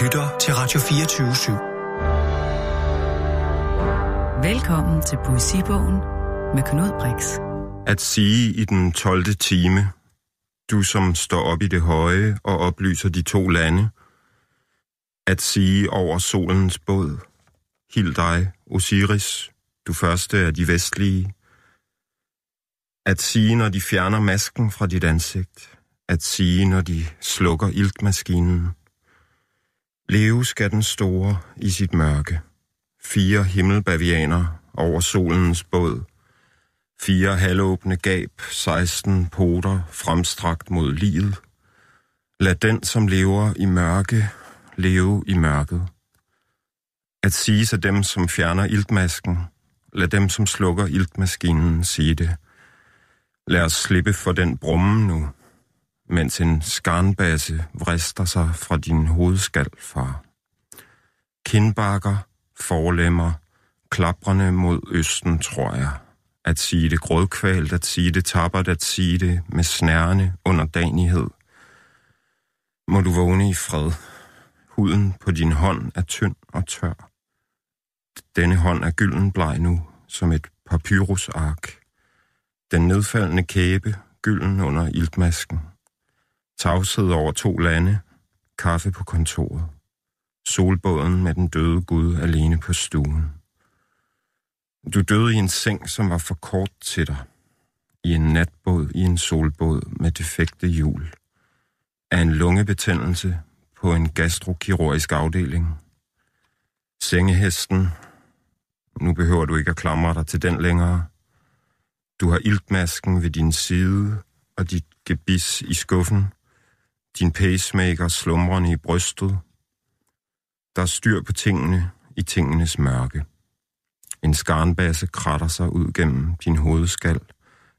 lytter til Radio 24 /7. Velkommen til Poesibogen med Knud Brix. At sige i den 12. time, du som står op i det høje og oplyser de to lande. At sige over solens båd, hild dig, Osiris, du første af de vestlige. At sige, når de fjerner masken fra dit ansigt. At sige, når de slukker iltmaskinen. Leve skal den store i sit mørke. Fire himmelbavianer over solens båd. Fire halvåbne gab, 16 poter fremstrakt mod livet. Lad den, som lever i mørke, leve i mørket. At sige sig dem, som fjerner iltmasken. Lad dem, som slukker iltmaskinen, sige det. Lad os slippe for den brumme nu, mens en skarnbasse vrister sig fra din hovedskal, far. Kindbakker, forlemmer, klaprende mod østen, tror jeg. At sige det grådkvalt, at sige det tappert, at sige det med snærende underdanighed. Må du vågne i fred. Huden på din hånd er tynd og tør. Denne hånd er gyldenbleg nu, som et papyrusark. Den nedfaldende kæbe, gylden under iltmasken. Tavshed over to lande, kaffe på kontoret. Solbåden med den døde Gud alene på stuen. Du døde i en seng, som var for kort til dig. I en natbåd i en solbåd med defekte hjul. Af en lungebetændelse på en gastrokirurgisk afdeling. Sengehesten. Nu behøver du ikke at klamre dig til den længere. Du har iltmasken ved din side og dit gebis i skuffen. Din pacemaker slumrende i brystet. Der er styr på tingene i tingenes mørke. En skarnbasse kratter sig ud gennem din hovedskal,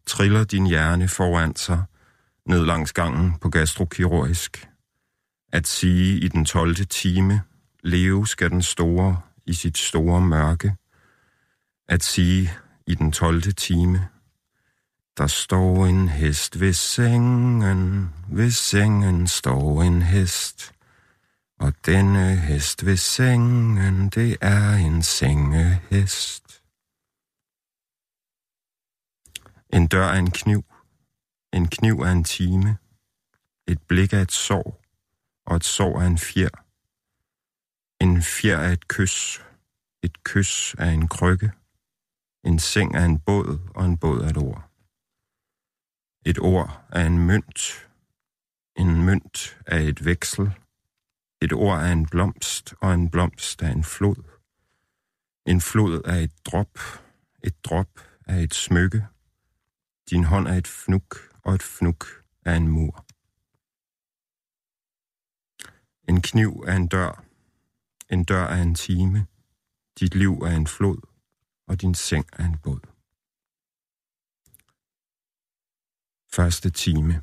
triller din hjerne foran sig, ned langs gangen på gastrokirurgisk. At sige i den 12. time, leve skal den store i sit store mørke. At sige i den 12. time, der står en hest ved sengen, ved sengen står en hest. Og denne hest ved sengen, det er en sengehest. En dør er en kniv, en kniv er en time, et blik er et sår, og et sår er en fjer. En fjer er et kys, et kys er en krykke, en seng er en båd, og en båd er et ord. Et ord er en mønt, en mønt er et veksel, et ord er en blomst, og en blomst er en flod. En flod er et drop, et drop er et smykke. Din hånd er et fnuk, og et fnuk er en mur. En kniv er en dør, en dør er en time. Dit liv er en flod, og din seng er en båd. Første time.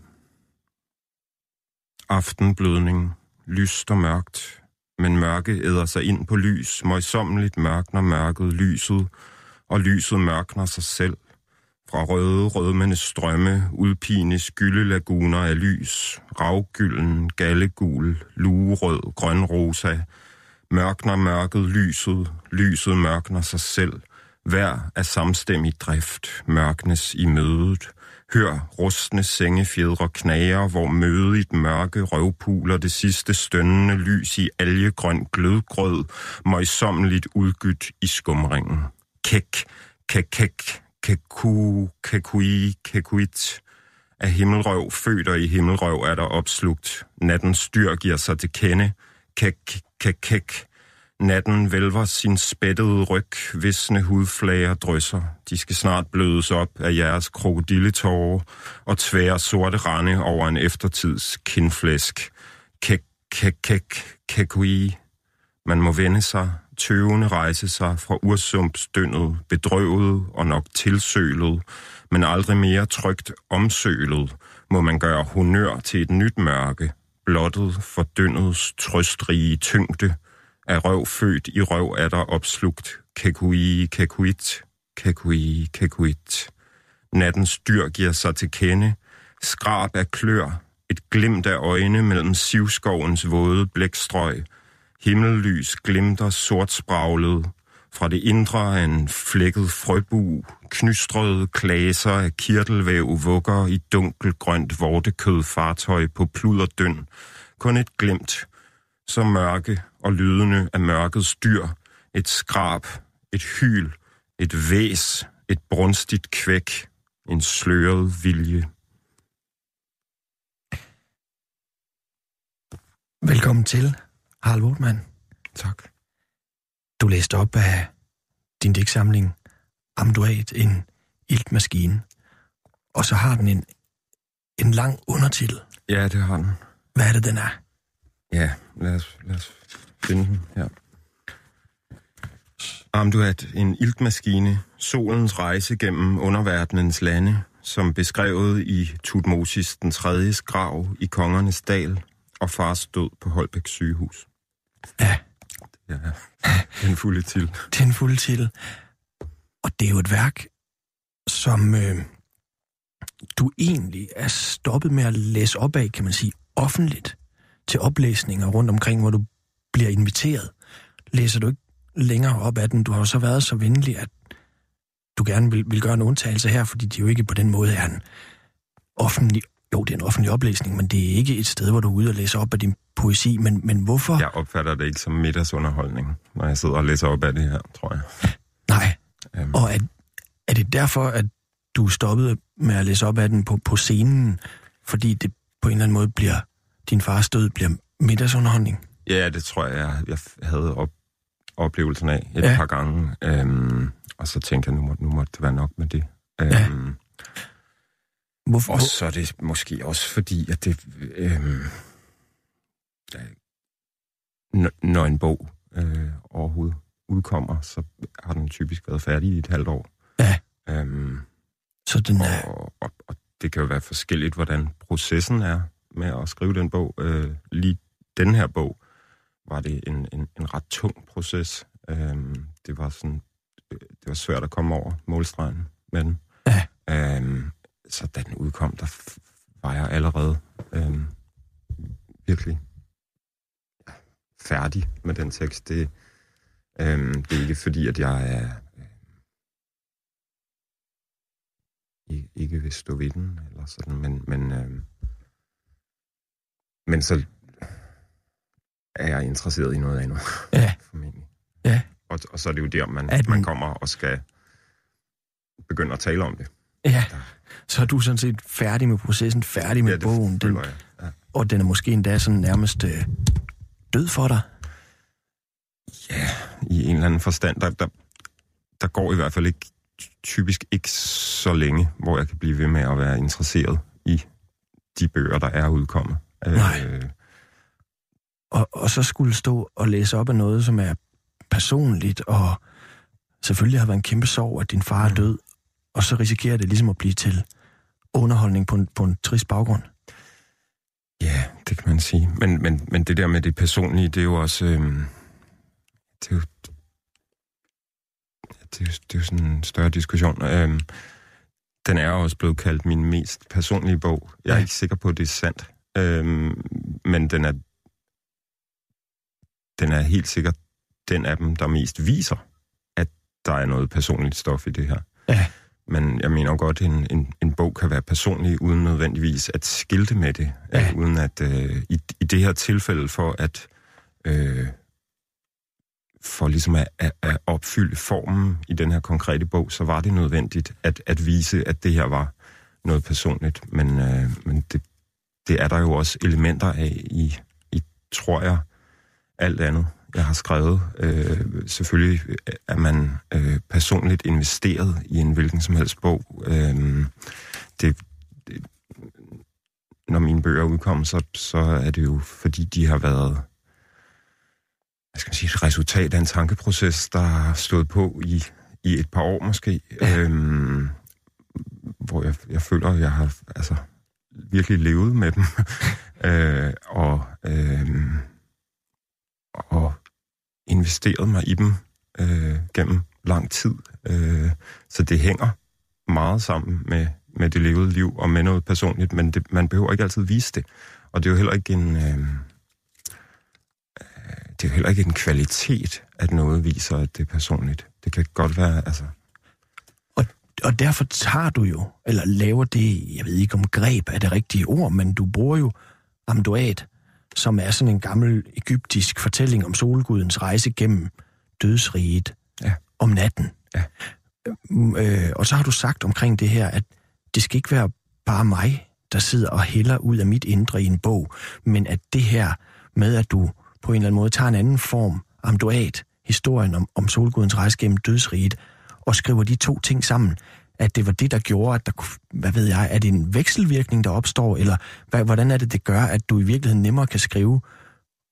Aftenblødning lyst og mørkt, men mørke æder sig ind på lys, møjsommeligt mørkner mørket lyset, og lyset mørkner sig selv. Fra røde, rødmændes strømme udpines gyldelaguner af lys, ravgylden, gallegul, luerød, grønrosa, mørkner mørket lyset, lyset mørkner sig selv, hver er samstemmig drift. Mørknes i mødet, Hør rustne sengefjedre knager, hvor mødigt mørke røvpuler det sidste stønnende lys i algegrøn glødgrød, møjsommeligt udgydt i skumringen. Kæk, kæk, kæku, kækui, kækuit. Af himmelrøv, føder i himmelrøv er der opslugt. Nattens dyr giver sig til kende. Kæk, kæk, kæk. Natten vælver sin spættede ryg, visne hudflager drysser. De skal snart blødes op af jeres krokodilletårer og tvære sorte rande over en eftertids kindflæsk. Kæk, kæk, kæk, kækui. Man må vende sig, tøvende rejse sig fra ursumpstøndet, bedrøvet og nok tilsølet, men aldrig mere trygt omsølet, må man gøre honør til et nyt mørke, blottet for dyndets trøstrige tyngde, af røv født i røv er der opslugt. Kekui, kekuit, kekui, kekuit. Nattens dyr giver sig til kende. Skrab af klør, et glimt af øjne mellem sivskovens våde blækstrøg. Himmellys glimter sort spraglet. Fra det indre af en flækket frøbu, knystrede klaser af kirtelvæv vugger i dunkelgrønt vortekød fartøj på pluderdøn. Kun et glimt, så mørke og lydende af mørkets dyr. Et skrab, et hyl, et væs, et brunstigt kvæk, en sløret vilje. Velkommen til, Harald Wortmann. Tak. Du læste op af din digtsamling Amduat, en iltmaskine. Og så har den en, en lang undertitel. Ja, det har den. Hvad er det, den er? Ja, lad os, lad os finde den her. Amduat, en iltmaskine, solens rejse gennem underverdenens lande, som beskrevet i Tutmosis den tredje grav i Kongernes Dal og fars død på Holbæk sygehus. Ja, Ja, den fulde til. den fulde titel. Og det er jo et værk, som øh, du egentlig er stoppet med at læse op af, kan man sige, offentligt til oplæsninger rundt omkring, hvor du bliver inviteret. Læser du ikke længere op af den? Du har jo så været så venlig, at du gerne vil, vil gøre en undtagelse her, fordi det jo ikke på den måde er en offentlig... Jo, det er en offentlig oplæsning, men det er ikke et sted, hvor du er ude og læser op af din poesi. Men, men hvorfor? Jeg opfatter det ikke som middagsunderholdning, når jeg sidder og læser op af det her, tror jeg. Nej. Øhm, Og er, er det derfor, at du stoppede med at læse op af den på, på scenen, fordi det på en eller anden måde bliver, din fars død bliver middagsunderholdning? Ja, det tror jeg, jeg, jeg havde op, oplevelsen af et Ja. ja. par gange. Øhm, og så tænkte jeg, nu må, nu må det være nok med det. Ja. Øhm, Hvorfor? Og så er det måske også fordi, at det... Øhm, ja, når en bog øh, overhovedet udkommer, så har den typisk været færdig i et halvt år. Ja. Øhm, Så den er... og, og, og det kan jo være forskelligt, hvordan processen er med at skrive den bog. Øh, lige den her bog var det en, en, en ret tung proces. Øhm, det var sådan, øh, det var svært at komme over målstregen med den. Ja. Øhm, så da den udkom, der var jeg allerede øhm, virkelig ja, færdig med den tekst. Det, øhm, det er ikke fordi, at jeg er ikke, ikke vil stå ved den, eller sådan, men, men, øhm, men så er jeg interesseret i noget andet, Ja, formentlig. ja, Og, og så er det jo der, man, At man kommer og skal begynde at tale om det. ja. Så er du sådan set færdig med processen, færdig med ja, det bogen, den, jeg. Ja. og den er måske endda sådan nærmest øh, død for dig. ja, i en eller anden forstand. Der, der, der går i hvert fald ikke typisk ikke så længe, hvor jeg kan blive ved med at være interesseret i de bøger, der er udkommet. Nej. Øh, Og, og så skulle stå og læse op af noget, som er personligt, og selvfølgelig har været en kæmpe sorg, at din far er død, og så risikerer det ligesom at blive til underholdning på en, på en trist baggrund. Ja, det kan man sige. Men, men, men det der med det personlige, det er jo også... Øhm, det, er jo, det, er jo, det er jo sådan en større diskussion. Øhm, den er også blevet kaldt min mest personlige bog. Jeg er Ja. ikke sikker på, at det er sandt. Øhm, men den er, den er helt sikkert den af dem, der mest viser, at der er noget personligt stof i det her. Ja. Men jeg mener jo godt, at en, en, en bog kan være personlig, uden nødvendigvis at skilte med det. Ja. Øh, uden at, øh, i, i det her tilfælde, for at øh, for ligesom at, at, at opfylde formen i den her konkrete bog, så var det nødvendigt at, at vise, at det her var noget personligt. Men, øh, men det, det er der jo også elementer af i, i tror jeg, alt andet, jeg har skrevet. Øh, selvfølgelig er man øh, personligt investeret i en hvilken som helst bog. Øh, det, det, når mine bøger udkommer, så, så er det jo, fordi de har været hvad skal man sige, et resultat af en tankeproces, der har stået på i, i et par år måske. Ja. Øhm, hvor jeg, jeg føler, at jeg har altså, virkelig levet med dem. øh, og, øh, og investeret mig i dem øh, gennem lang tid. Øh, så det hænger meget sammen med, med det levede liv og med noget personligt, men det, man behøver ikke altid vise det. Og det er jo heller ikke en... Øh, øh det er jo heller ikke en kvalitet, at noget viser, at det er personligt. Det kan godt være, altså... Og, derfor tager du jo, eller laver det, jeg ved ikke om greb er det rigtige ord, men du bruger jo amduat, som er sådan en gammel egyptisk fortælling om solgudens rejse gennem dødsriget Ja. om natten. Ja. Øh, og så har du sagt omkring det her, at det skal ikke være bare mig, der sidder og hælder ud af mit indre i en bog, men at det her med, at du på en eller anden måde tager en anden form, amduat, historien om, om solgudens rejse gennem dødsriget, og skriver de to ting sammen, at det var det, der gjorde, at der hvad ved jeg, er det en vekselvirkning, der opstår, eller hvad, hvordan er det, det gør, at du i virkeligheden nemmere kan skrive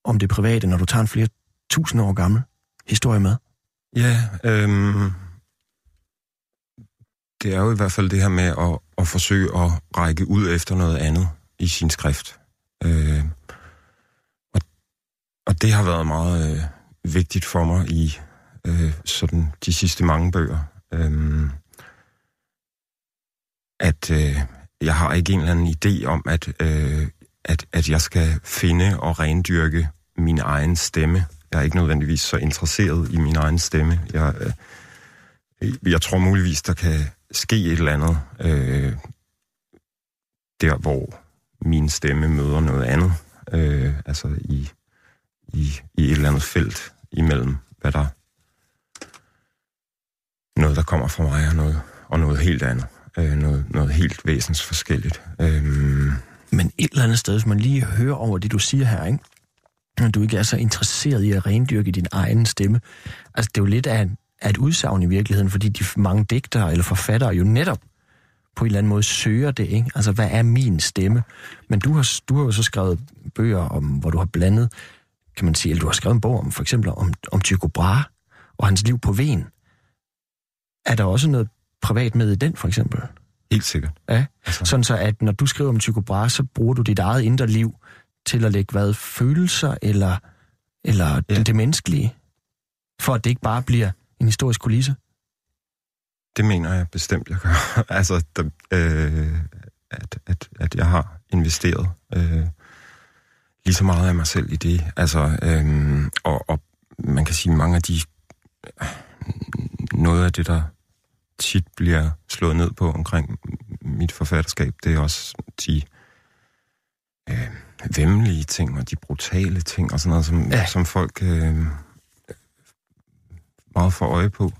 om det private, når du tager en flere tusind år gammel historie med? Ja, øhm, det er jo i hvert fald det her med at, at forsøge at række ud efter noget andet i sin skrift. Øh, og, og det har været meget øh, vigtigt for mig i øh, sådan de sidste mange bøger. Øh, at øh, jeg har ikke en eller anden idé om, at, øh, at, at jeg skal finde og rendyrke min egen stemme. Jeg er ikke nødvendigvis så interesseret i min egen stemme. Jeg, øh, jeg tror muligvis, der kan ske et eller andet øh, der, hvor min stemme møder noget andet. Øh, altså i, i, i et eller andet felt imellem, hvad der noget, der kommer fra mig, og noget, og noget helt andet. Øh, noget, noget helt væsensforskelligt. Øh, Men et eller andet sted, hvis man lige hører over det, du siger her, ikke? Når du ikke er så interesseret i at rendyrke din egen stemme. Altså, det er jo lidt af, af et udsagn i virkeligheden, fordi de mange digtere eller forfattere jo netop på en eller anden måde søger det, ikke? Altså, hvad er min stemme? Men du har, du har jo så skrevet bøger, om, hvor du har blandet, kan man sige, eller du har skrevet en bog om, for eksempel om, om Tycho Brahe og hans liv på Ven. Er der også noget privat med i den, for eksempel? helt sikkert. Ja, Altså. sådan så at når du skriver om Tycho Brahe, så bruger du dit eget indre liv til at lægge hvad, følelser eller, eller Ja. ja. det menneskelige, for at det ikke bare bliver en historisk kulisse. Det mener jeg bestemt, jeg gør. altså, der, øh, at, at, at jeg har investeret øh, lige så meget af mig selv i det. Altså, øh, og, og man kan sige, mange af de... Noget af det, der tit bliver slået ned på omkring mit forfatterskab, det er også de øh, vemmelige ting og de brutale ting og sådan noget, som, Ja. som folk øh, meget får øje på.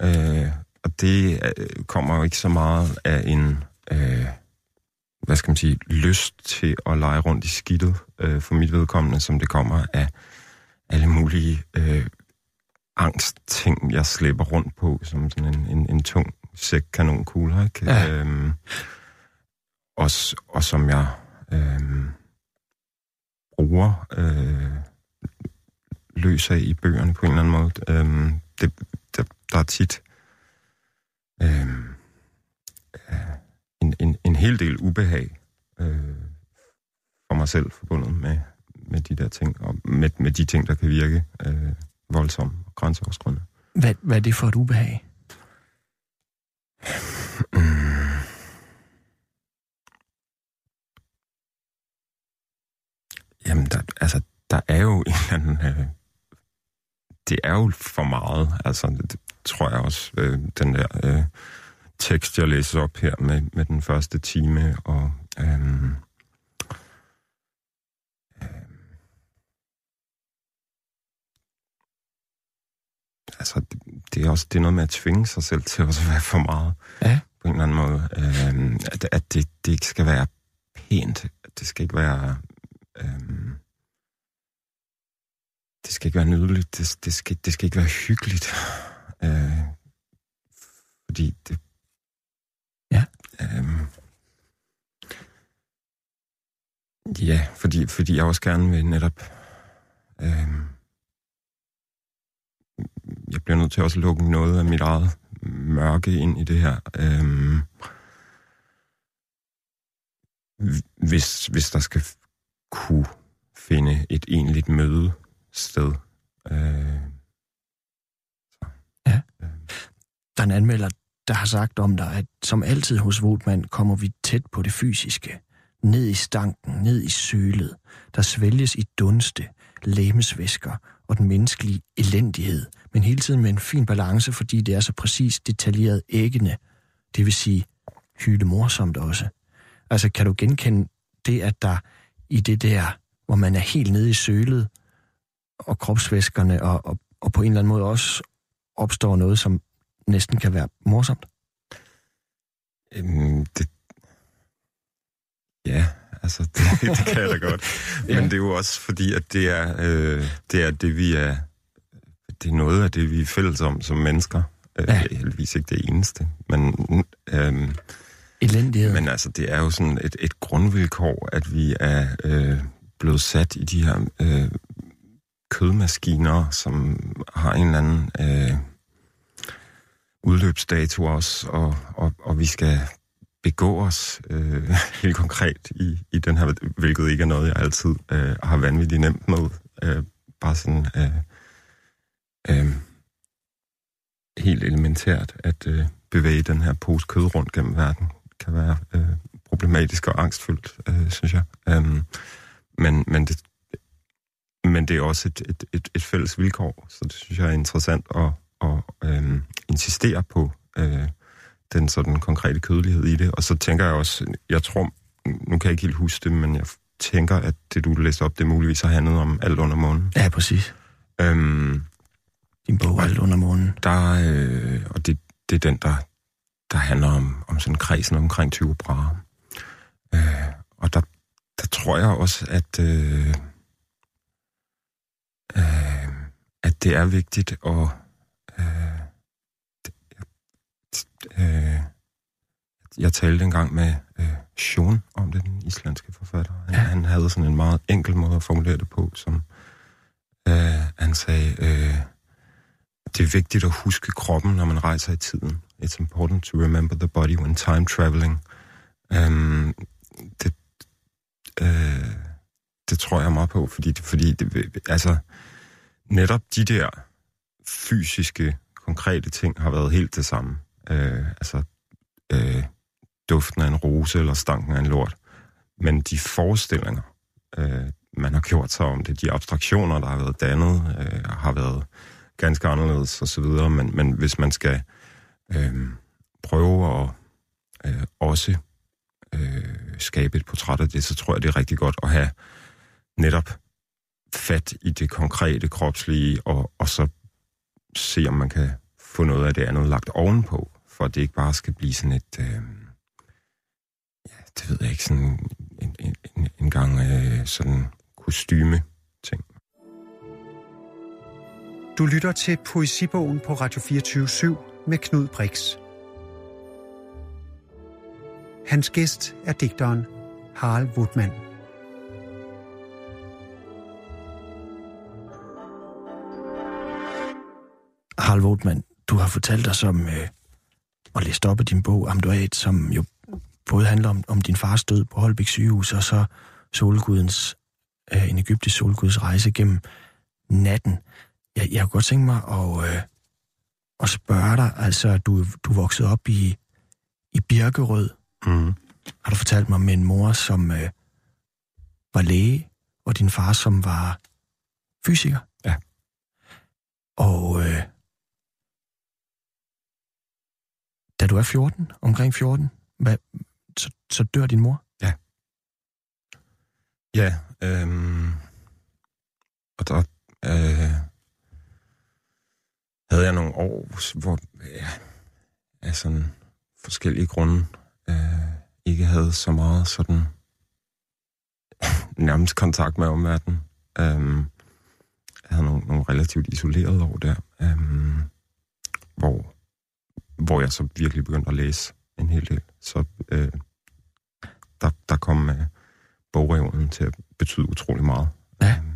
Øh, og det øh, kommer jo ikke så meget af en, øh, hvad skal man sige, lyst til at lege rundt i skidtet øh, for mit vedkommende, som det kommer af alle mulige øh, angstting, jeg slæber rundt på, som sådan en, en, en tung sæk kanonkugler, ikke? Ja. Øhm, og, og som jeg øhm, bruger øh, løs af i bøgerne på en eller anden måde. Øhm, det, der, der er tit øhm, øh, en, en, en hel del ubehag øh, for mig selv forbundet med, med de der ting, og med, med de ting, der kan virke øh, voldsomme og grænseoverskridende. Hvad, hvad er det for et ubehag? Jamen, der, altså, der er jo en eller anden... Øh, det er jo for meget. Altså, det, det tror jeg også, øh, den der øh, tekst, jeg læser op her med, med den første time, og... Øh, altså, det, er også det er noget med at tvinge sig selv til også at være for meget. Ja. På en eller anden måde. Øh, at at det, det ikke skal være pænt. At det skal ikke være... Øh, det skal ikke være nydeligt. Det, det, skal, det skal ikke være hyggeligt. Øh, fordi det... Ja. Øh, ja, fordi, fordi jeg også gerne vil netop... Øh, jeg bliver nødt til også at lukke noget af mit eget mørke ind i det her. Øhm, hvis, hvis der skal kunne finde et egentligt møde sted. Øh, Der er en anmelder, der har sagt om dig, at som altid hos Votman kommer vi tæt på det fysiske. Ned i stanken, ned i sølet. Der svælges i dunste. lægemesvæsker og den menneskelige elendighed, men hele tiden med en fin balance, fordi det er så præcis detaljeret æggende, det vil sige hyle morsomt også. Altså, kan du genkende det, at der i det der, hvor man er helt nede i sølet, og kropsvæskerne, og, og, og på en eller anden måde også opstår noget, som næsten kan være morsomt? Øhm, det... Ja, altså, det, det kan jeg da godt. ja. Men det er jo også fordi, at det er, øh, det er det, vi er... Det er noget af det, vi er fælles om som mennesker. Øh, ja. Heldigvis ikke det eneste, men... Øh, Elendighed. Men altså, det er jo sådan et, et grundvilkår, at vi er øh, blevet sat i de her øh, kødmaskiner, som har en eller anden øh, udløbsdato også, og, og, og vi skal begå os øh, helt konkret i, i den her, hvilket ikke er noget, jeg altid øh, har vanvittigt nemt med. Øh, bare sådan øh, øh, helt elementært at øh, bevæge den her pose kød rundt gennem verden kan være øh, problematisk og angstfyldt, øh, synes jeg. Øh, men, men, det, men det er også et, et, et, et fælles vilkår, så det synes jeg er interessant at, at øh, insistere på øh, den sådan konkrete kødelighed i det. Og så tænker jeg også, jeg tror, nu kan jeg ikke helt huske det, men jeg tænker, at det du læste op, det muligvis har handlet om alt under månen. Ja, præcis. Øhm, Din bog Alt under månen. Der, øh, og det, det er den, der, der handler om, om sådan kredsen omkring 20 Brahe. Øh, og der, der tror jeg også, at, øh, øh, at det er vigtigt at... Øh, øh, jeg talte engang med øh, Sean om det, den islandske forfatter. Han, ja. han havde sådan en meget enkel måde at formulere det på, som øh, han sagde, øh, det er vigtigt at huske kroppen, når man rejser i tiden. It's important to remember the body when time traveling. Um, det, uh, det tror jeg meget på, fordi, fordi det, altså, netop de der fysiske, konkrete ting har været helt det samme øh, altså, øh, duften af en rose eller stanken af en lort. Men de forestillinger, øh, man har gjort sig om det, de abstraktioner, der har været dannet, øh, har været ganske anderledes osv., men, men hvis man skal øh, prøve at øh, også øh, skabe et portræt af det, så tror jeg, det er rigtig godt at have netop fat i det konkrete kropslige, og, og så se, om man kan få noget af det andet lagt ovenpå, for at det ikke bare skal blive sådan et, øh, ja, det ved jeg ikke, sådan en, en, en, en gang øh, sådan kostyme ting. Du lytter til Poesibogen på Radio 24 med Knud Brix. Hans gæst er digteren Harald Woodman. Harald Woodman, du har fortalt os om øh, og læst op i din bog Amduat, som jo både handler om, om din fars død på Holbæk sygehus, og så solgudens, øh, en egyptisk solguds rejse gennem natten. Jeg, jeg kunne godt tænke mig at, øh, at spørge dig, altså du, du voksede op i, i Birkerød. Mm. Har du fortalt mig med en mor, som øh, var læge, og din far, som var fysiker? Ja. Og øh, da du er 14, omkring 14, hvad, så, så dør din mor? Ja. Ja, øhm, og der, øh, havde jeg nogle år, hvor jeg af sådan forskellige grunde øh, ikke havde så meget sådan nærmest kontakt med omverdenen. Øhm, jeg havde nogle, nogle relativt isolerede år der, øhm, hvor, hvor jeg så virkelig begyndte at læse en hel del. Så øh, der, der kom øh, bogreolen til at betyde utrolig meget. Ja. Øhm.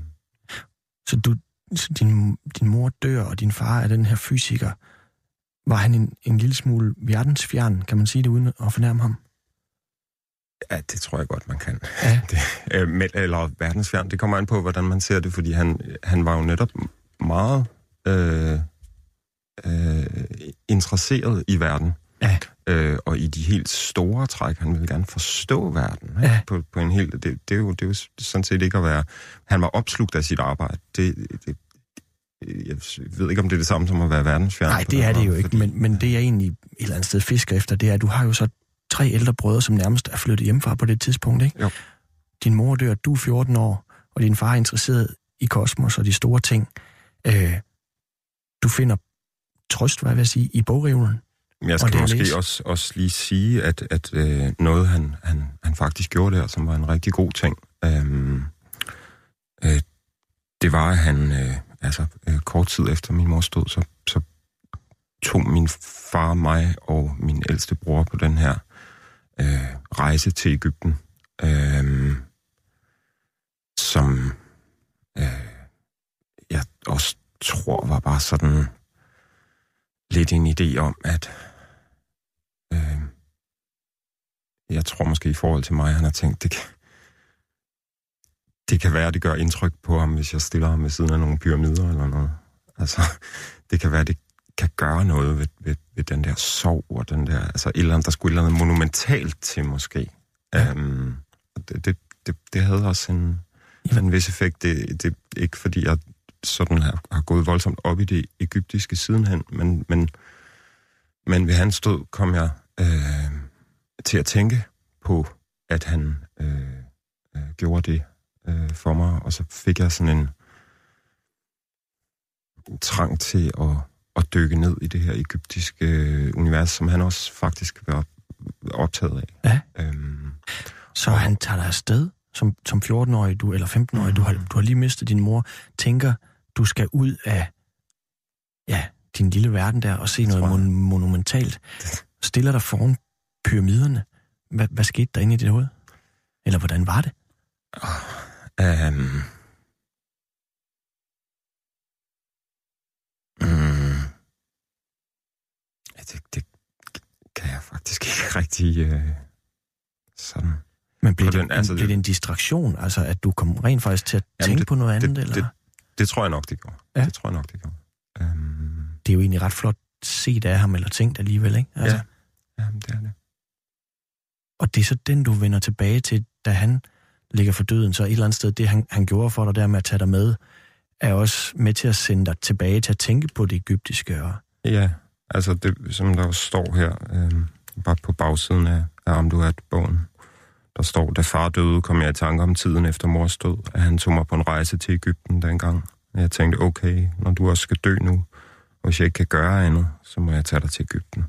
Så du, så din, din mor dør, og din far er den her fysiker. Var han en, en lille smule verdensfjern, kan man sige det, uden at fornærme ham? Ja, det tror jeg godt, man kan. Ja. Det, øh, eller verdensfjern, det kommer an på, hvordan man ser det, fordi han, han var jo netop meget øh, øh, interesseret i verden. Ja. Øh, og i de helt store træk, han ville gerne forstå verden. Ikke? Ja. På, på en helt, det, det, er jo, det er jo sådan set ikke at være... Han var opslugt af sit arbejde. Det, det, jeg ved ikke, om det er det samme som at være verdensfjern. Nej, det er det jo ikke, fordi- men, men det jeg egentlig et eller andet sted fisker efter, det er, at du har jo så tre ældre brødre, som nærmest er flyttet hjemmefra på det tidspunkt, ikke? Jo. Din mor dør, du er 14 år, og din far er interesseret i kosmos og de store ting. Øh, du finder trøst, hvad jeg vil sige, i bogreolen. Jeg Og skal at måske læse. også, også lige sige, at, at øh, noget, han, han, han faktisk gjorde der, som var en rigtig god ting, øhm, øh, det var, at han, øh, altså øh, kort tid efter min mor stod, så, så tog min far, mig og min ældste bror på den her øh, rejse til Ægypten, øh, som øh, jeg også tror var bare sådan lidt en idé om, at øh, jeg tror måske i forhold til mig, han har tænkt, det kan, det kan være, det gør indtryk på ham, hvis jeg stiller ham ved siden af nogle pyramider eller noget. Altså, det kan være, det kan gøre noget ved, ved, ved den der sorg og den der, altså et eller andet, der skulle et eller andet monumentalt til måske. Ja. Um, det, det, det, det havde også en, en vis effekt. Det, det ikke fordi jeg sådan har, har gået voldsomt op i det egyptiske sidenhen, men, men, men ved hans død kom jeg øh, til at tænke på, at han øh, øh, gjorde det øh, for mig, og så fik jeg sådan en, trang til at, at dykke ned i det her egyptiske øh, univers, som han også faktisk var optaget af. Ja. Øhm, Så han tager dig afsted som, som 14-årig, du, eller 15-årig, du har, du har lige mistet din mor, tænker, du skal ud af ja, din lille verden der og se noget mon- monumentalt. Stiller dig foran pyramiderne. Hvad, hvad skete der inde i dit hoved? Eller hvordan var det? Um, mm, ja, det, det kan jeg faktisk ikke rigtig øh, sådan. Men blev, det, den- en, altså, blev det en distraktion? Altså, at du kom rent faktisk til at Jamen, tænke det- på noget andet? det, eller? det, det tror jeg nok, det gjorde. Ja. Det tror jeg nok, det gjorde. Um, det er jo egentlig ret flot set af ham, eller tænkt alligevel, ikke? Altså, ja, jamen, det er det. Og det er så den, du vender tilbage til, da han ligger for døden. Så et eller andet sted, det han, han gjorde for dig der med at tage dig med, er også med til at sende dig tilbage til at tænke på det egyptiske. Og, Ja, altså det, som der jo står her, øh, bare på bagsiden af, af Amduat bogen der står, da far døde, kom jeg i tanke om tiden efter mors død, at han tog mig på en rejse til Ægypten dengang. Jeg tænkte, okay, når du også skal dø nu, og hvis jeg ikke kan gøre andet, så må jeg tage dig til Ægypten.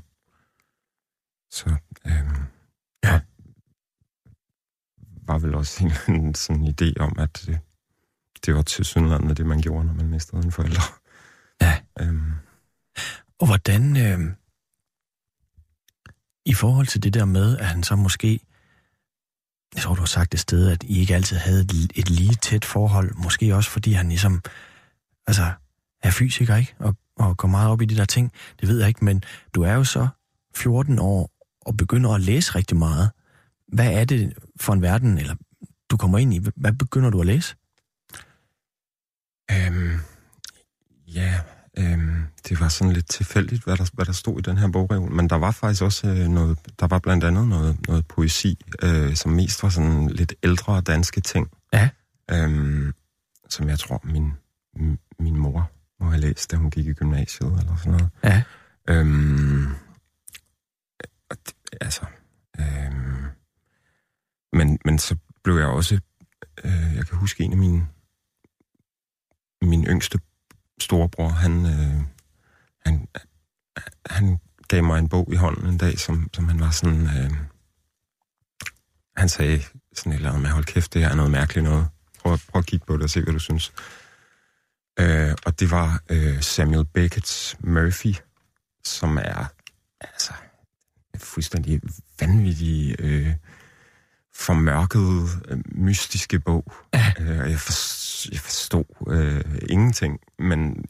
Så øh, Ja. var vel også en, eller anden sådan idé om, at det, det var til synligheden det, man gjorde, når man mistede en forælder. Ja. Øhm, og hvordan, øh, i forhold til det der med, at han så måske, jeg tror, du har sagt et sted, at I ikke altid havde et, et lige tæt forhold, måske også fordi han ligesom, altså, er fysiker, ikke? Og, og går meget op i de der ting, det ved jeg ikke, men du er jo så 14 år og begynder at læse rigtig meget. Hvad er det for en verden, eller du kommer ind i? Hvad begynder du at læse? Øhm, ja, øhm, det var sådan lidt tilfældigt, hvad der, hvad der stod i den her bogreol, men der var faktisk også øh, noget, der var blandt andet noget, noget poesi, øh, som mest var sådan lidt ældre danske ting. Ja. Øhm, som jeg tror, min, min mor må have læst, da hun gik i gymnasiet eller sådan noget. Ja. Øhm, altså, øhm, men, men så blev jeg også, øh, jeg kan huske en af mine, min yngste storebror, han, øh, han, han gav mig en bog i hånden en dag, som, som han var sådan, øh, han sagde sådan et eller andet med, hold kæft, det her er noget mærkeligt noget. Prøv, prøv at kigge på det og se, hvad du synes. Øh, og det var øh, Samuel Beckett's Murphy, som er altså en fuldstændig vanvittig øh, formørket, øh, mystiske bog. Ja. Øh, jeg, for, jeg forstod øh, ingenting, men,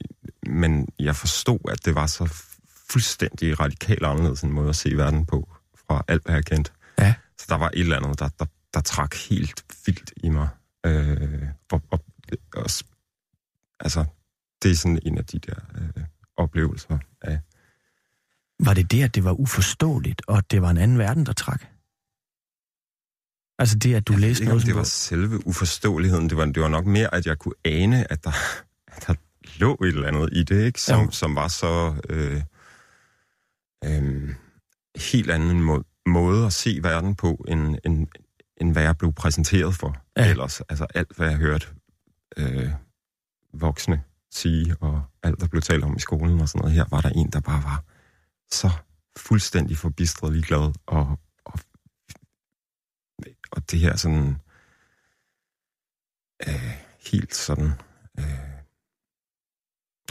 men jeg forstod, at det var så fuldstændig radikalt anderledes en måde at se verden på, fra alt, hvad jeg kendte. Ja. Så der var et eller andet, der, der, der trak helt vildt i mig. Øh, og, og, og, altså, det er sådan en af de der øh, oplevelser af, Var det det, at det var uforståeligt, og at det var en anden verden, der trak? Altså det, at du jeg læste ikke, noget, det var selve uforståeligheden. Det var, det var nok mere, at jeg kunne ane, at der, at der lå et eller andet i det, ikke? Som, Jo. som var så øh, øh, helt anden må, måde at se verden på, end, end, end hvad jeg blev præsenteret for. Ja. Ja. Ellers, altså alt, hvad jeg hørte øh, voksne sige, og alt, der blev talt om i skolen og sådan noget, her var der en, der bare var så fuldstændig forbistret ligeglad, og, og, det her sådan øh, helt sådan øh,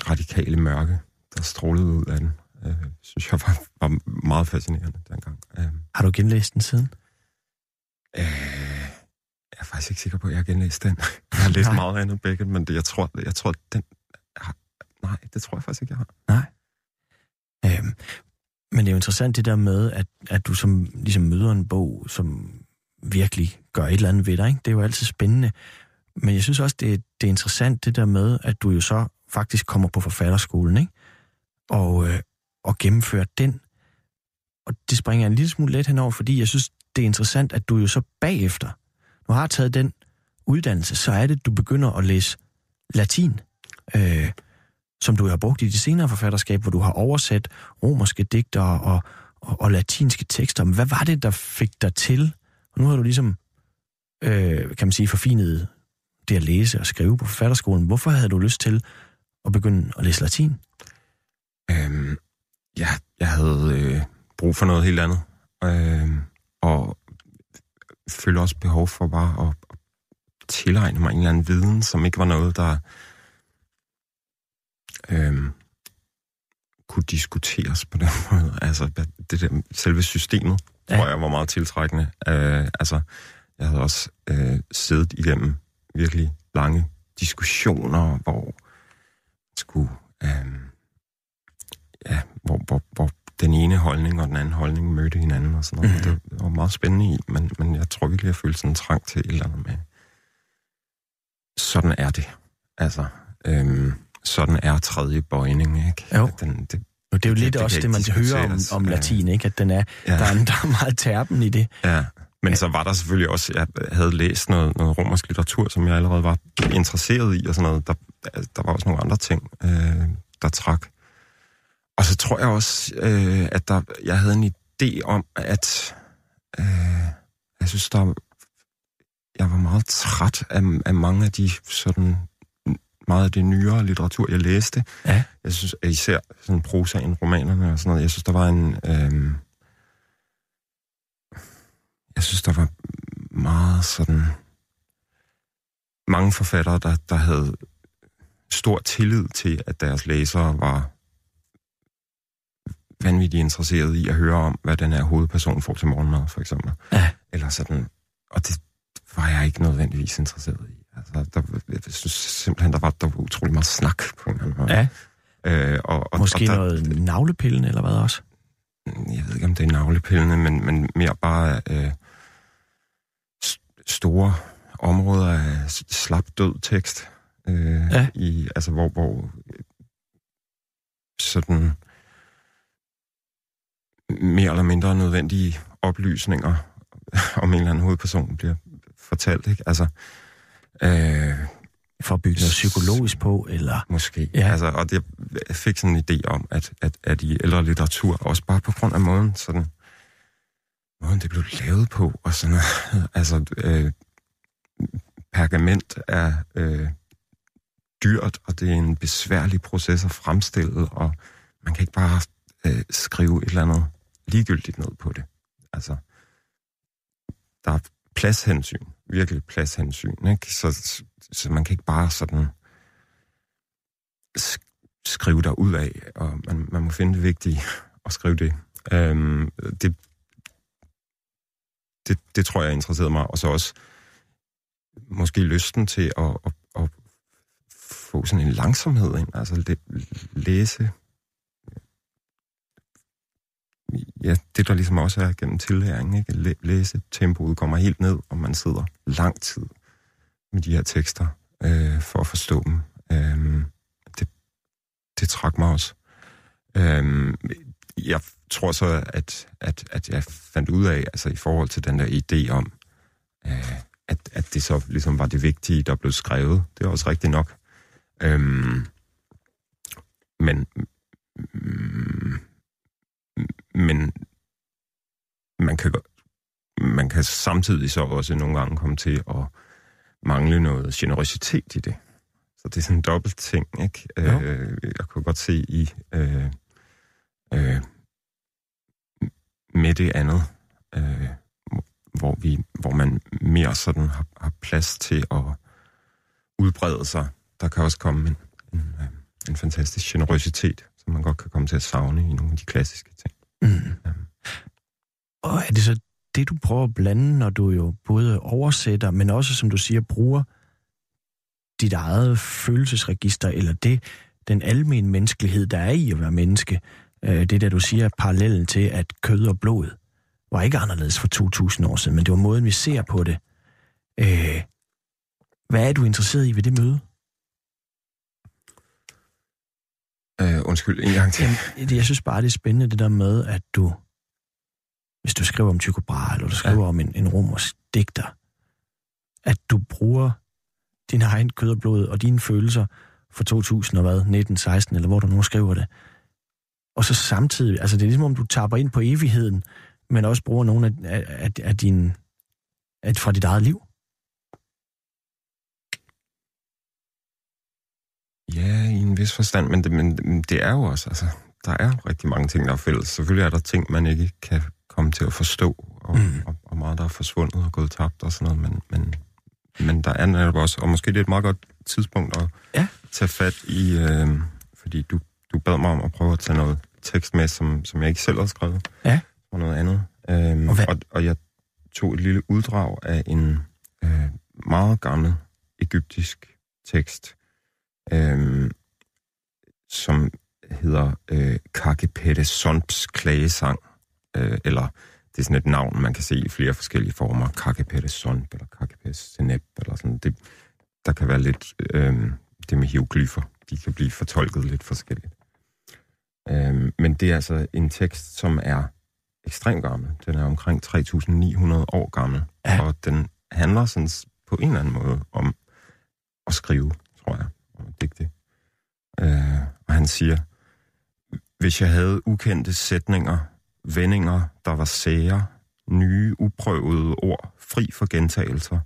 radikale mørke, der strålede ud af den, øh, synes jeg var, var meget fascinerende dengang. Øh, Har du genlæst den siden? øh, jeg er faktisk ikke sikker på, at jeg har genlæst den. Jeg har læst Nej. meget andet Beckett, men det, jeg tror, jeg tror den... Har, nej, det tror jeg faktisk ikke, jeg har. Øhm, men det er jo interessant det der med, at, at du som ligesom møder en bog, som virkelig gør et eller andet ved dig. Ikke? Det er jo altid spændende. Men jeg synes også, det er, det er interessant det der med, at du jo så faktisk kommer på forfatterskolen, ikke? Og, øh, og gennemfører den. Og det springer jeg en lille smule let henover, fordi jeg synes, det er interessant, at du jo så bagefter, nu har taget den uddannelse, så er det, du begynder at læse latin. Øh, som du har brugt i de senere forfatterskab, hvor du har oversat romerske digter og, og, og latinske tekster. Men hvad var det, der fik dig til? Og nu har du ligesom, øh, kan man sige, forfinet det at læse og skrive på forfatterskolen. Hvorfor havde du lyst til at begynde at læse latin? Øhm, ja, jeg havde øh, brug for noget helt andet. Øh, og følte også behov for bare at, at tilegne mig en eller anden viden, som ikke var noget, der øh, kunne diskuteres på den måde. Altså, det der, selve systemet, Ja. tror jeg, var meget tiltrækkende. Øh, altså, jeg havde også øh, siddet igennem virkelig lange diskussioner, hvor skulle... Øh, ja, hvor, hvor, hvor den ene holdning og den anden holdning mødte hinanden og sådan noget. Mm. Det, det var meget spændende i, men, men jeg tror virkelig, jeg følte sådan en trang til et eller andet med. Sådan er det. Altså, øhm, sådan er tredje bøjning, ikke? Jo. Den, det, Og det er jo Det- lidt det også det, man hører om, om Ja. latin, ikke? At den er, ja, der, er, der er meget terpen i det. ja. Men så var der selvfølgelig også, jeg havde læst noget, noget romersk litteratur, som jeg allerede var interesseret i, og sådan noget. Der, der var også nogle andre ting, øh, der trak. Og så tror jeg også, øh, at der, jeg havde en idé om, at øh, jeg synes, der jeg var meget træt af, af mange af de sådan meget af det nyere litteratur, jeg læste. Ja. Jeg synes, at især sådan prosaen, romanerne og sådan noget, jeg synes, der var en... Øh, jeg synes, der var meget sådan... Mange forfattere, der, der havde stor tillid til, at deres læsere var vanvittigt interesseret i at høre om, hvad den her hovedperson får til morgenmad, for eksempel. Ja. Eller sådan. Og det var jeg ikke nødvendigvis interesseret i. Altså, der, jeg synes simpelthen, der var, der var utrolig meget snak på en eller anden måde. Ja, Øh, og, og, måske og der, noget navlepillen eller hvad også? jeg ved ikke, om det er navlepillende, men, men mere bare øh, store områder af slap død tekst. Øh, Ja. i, altså, hvor, hvor øh, sådan mere eller mindre nødvendige oplysninger om en eller anden hovedperson bliver fortalt, ikke? Altså, øh, For at bygge noget psykologisk på, eller... Måske. Ja. Altså, og det, jeg fik sådan en idé om, at, at, at i ældre litteratur, også bare på grund af måden, sådan, måden det blev lavet på, og sådan noget, altså, øh, pergament er øh, dyrt, og det er en besværlig proces at fremstille, og man kan ikke bare øh, skrive et eller andet ligegyldigt ned på det. Altså, der er pladshensyn, virkelig pladshensyn, ikke? Så, så man kan ikke bare sådan skrive der ud af, og man, man må finde det vigtige og skrive det. Øhm, det, det. Det tror jeg interesserede mig, og så også måske lysten til at, at, at få sådan en langsomhed ind, altså det, læse ja, det der ligesom også er gennem tillæring, ikke? Læse tempoet kommer helt ned, og man sidder lang tid med de her tekster øh, for at forstå dem. Øh, det, det trak mig også. Øh, jeg tror så, at, at, at jeg fandt ud af, altså i forhold til den der idé om, øh, at, at det så ligesom var det vigtige, der blev skrevet. Det er også rigtigt nok. Øhm, men, mm, men man kan, man kan samtidig så også nogle gange komme til at mangle noget generøsitet i det. Så det er sådan en dobbelt ting, ikke? Jo. Øh, jeg kunne godt se i øh, øh, med det andet, øh, hvor, vi, hvor man mere sådan har, har plads til at udbrede sig. Der kan også komme en, en, øh, en fantastisk generøsitet, som man godt kan komme til at savne i nogle af de klassiske ting. Mm. Og er det så det, du prøver at blande, når du jo både oversætter, men også, som du siger, bruger dit eget følelsesregister, eller det, den almen menneskelighed, der er i at være menneske, øh, det der, du siger, parallellen til, at kød og blod var ikke anderledes for 2000 år siden, men det var måden, vi ser på det. Øh, hvad er du interesseret i ved det møde? Øh, undskyld, en gang til. Jamen, jeg synes bare, det er spændende, det der med, at du, hvis du skriver om Tycho Brahe, eller du skriver ja. om en, en romersk digter, at du bruger din egen kød og blod og dine følelser for 2000 og hvad, 19, 16, eller hvor du nu skriver det. Og så samtidig, altså det er ligesom om du tapper ind på evigheden, men også bruger nogle af, af, af, af din, af, fra dit eget liv. Ja, i en vis forstand, men det, men det er jo også, altså, der er rigtig mange ting, der er fælles. Selvfølgelig er der ting, man ikke kan komme til at forstå, og, Mm. og, og meget, der er forsvundet og gået tabt og sådan noget, men, men, men der er netop også, og måske det er et meget godt tidspunkt at Ja. tage fat i, øh, fordi du, du bad mig om at prøve at tage noget tekst med, som, som jeg ikke selv har skrevet, Ja. og noget andet. Øhm, Og hvad- og, og jeg tog et lille uddrag af en øh, meget gammel egyptisk tekst, øh, som hedder øh, Kakepete Sonps klagesang, øh, eller det er sådan et navn, man kan se i flere forskellige former. Kakepete Sonp, eller Kakepete Senep, eller sådan. Det, der kan være lidt, øh, det med hieroglyfer, de kan blive fortolket lidt forskelligt. Øh, men det er altså en tekst, som er ekstremt gammel. Den er omkring 3.900 år gammel, Ja. og den handler sådan på en eller anden måde om at skrive, tror jeg, digte. Øh, og han siger, hvis jeg havde ukendte sætninger, vendinger, der var sære, nye, uprøvede ord, fri for gentagelser,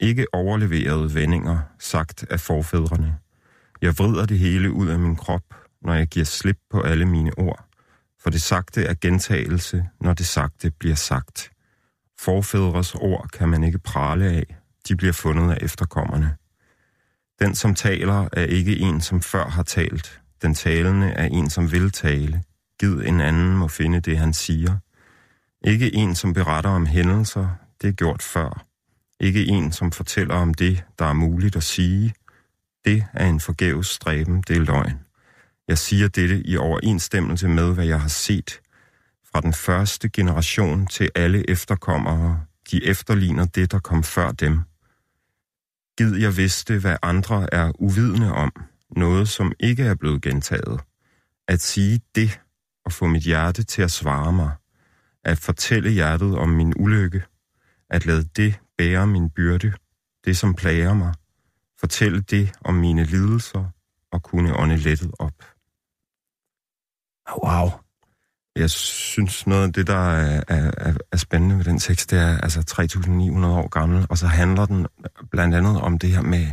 ikke overleverede vendinger, sagt af forfædrene. Jeg vrider det hele ud af min krop, når jeg giver slip på alle mine ord, for det sagte er gentagelse, når det sagte bliver sagt. Forfædres ord kan man ikke prale af, de bliver fundet af efterkommerne. Den, som taler, er ikke en, som før har talt. Den talende er en, som vil tale. Gid en anden må finde det, han siger. Ikke en, som beretter om hændelser, det er gjort før. Ikke en, som fortæller om det, der er muligt at sige. Det er en forgæves stræben, det er løgn. Jeg siger dette i overensstemmelse med, hvad jeg har set. Fra den første generation til alle efterkommere, de efterligner det, der kom før dem. Gid jeg vidste, hvad andre er uvidende om, noget som ikke er blevet gentaget. At sige det og få mit hjerte til at svare mig. At fortælle hjertet om min ulykke. At lade det bære min byrde, det som plager mig. Fortælle det om mine lidelser og kunne ånde lettet op. Wow. Jeg synes, noget af det, der er, er, er spændende ved den tekst, det er altså 3.900 år gammel, og så handler den blandt andet om det her med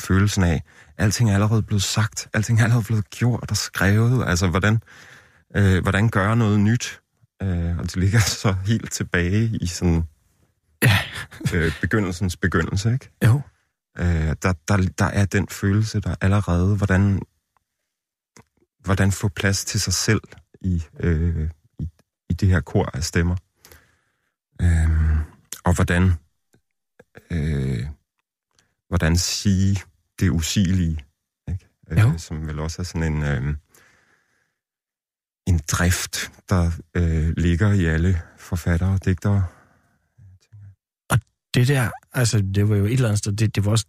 følelsen af, alting er allerede blevet sagt, alting er allerede blevet gjort og skrevet, altså hvordan, øh, hvordan gøre noget nyt, øh, og det ligger så helt tilbage i sådan Ja. øh, begyndelsens begyndelse, ikke? Jo. Øh, der, der, der er den følelse, der allerede, hvordan, hvordan få plads til sig selv i, øh, i, i det her kor af stemmer. Øh, og hvordan, øh, hvordan sige det usigelige, ikke? Jo. Øh, som vel også er sådan en, øh, en drift, der øh, ligger i alle forfattere og digtere. det der, altså det var jo et eller andet sted, det, det var også,